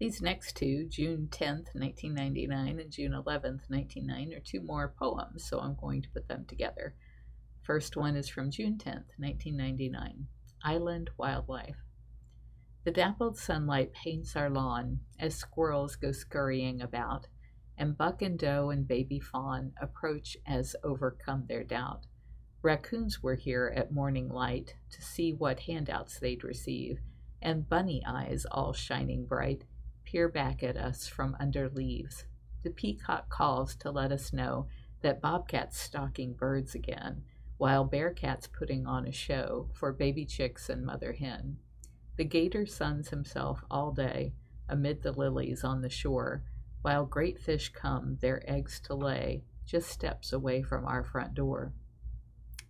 These next two, June 10th, 1999 and June 11th, 1999, are two more poems, so I'm going to put them together. First one is from June 10th, 1999 Island Wildlife. The dappled sunlight paints our lawn as squirrels go scurrying about, and buck and doe and baby fawn approach as overcome their doubt. Raccoons were here at morning light to see what handouts they'd receive, and bunny eyes, all shining bright, peer back at us from under leaves. The peacock calls to let us know that bobcat's stalking birds again, while bearcat's putting on a show for baby chicks and mother hen. The gator suns himself all day amid the lilies on the shore, while great fish come their eggs to lay just steps away from our front door.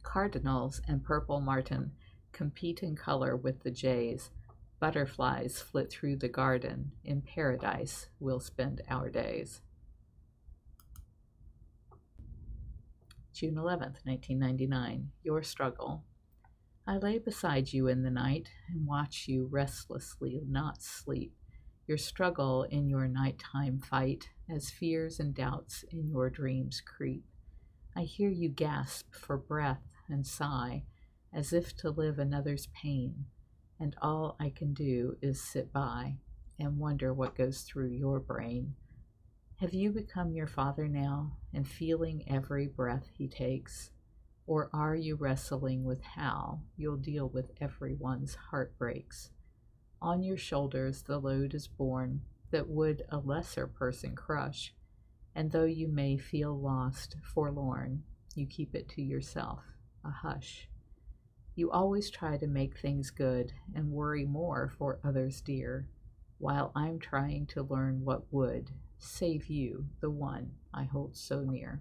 Cardinals and purple martin compete in color with the jays. Butterflies flit through the garden. In paradise, we'll spend our days. June 11th, 1999. Your struggle. I lay beside you in the night and watch you restlessly not sleep, your struggle in your nighttime fight as fears and doubts in your dreams creep. I hear you gasp for breath and sigh as if to live another's pain, and all I can do is sit by and wonder what goes through your brain. Have you become your father now and feeling every breath he takes? Or are you wrestling with how you'll deal with everyone's heartbreaks? On your shoulders the load is borne that would a lesser person crush, and though you may feel lost, forlorn, you keep it to yourself, a hush. You always try to make things good and worry more for others dear, while I'm trying to learn what would save you, the one I hold so near.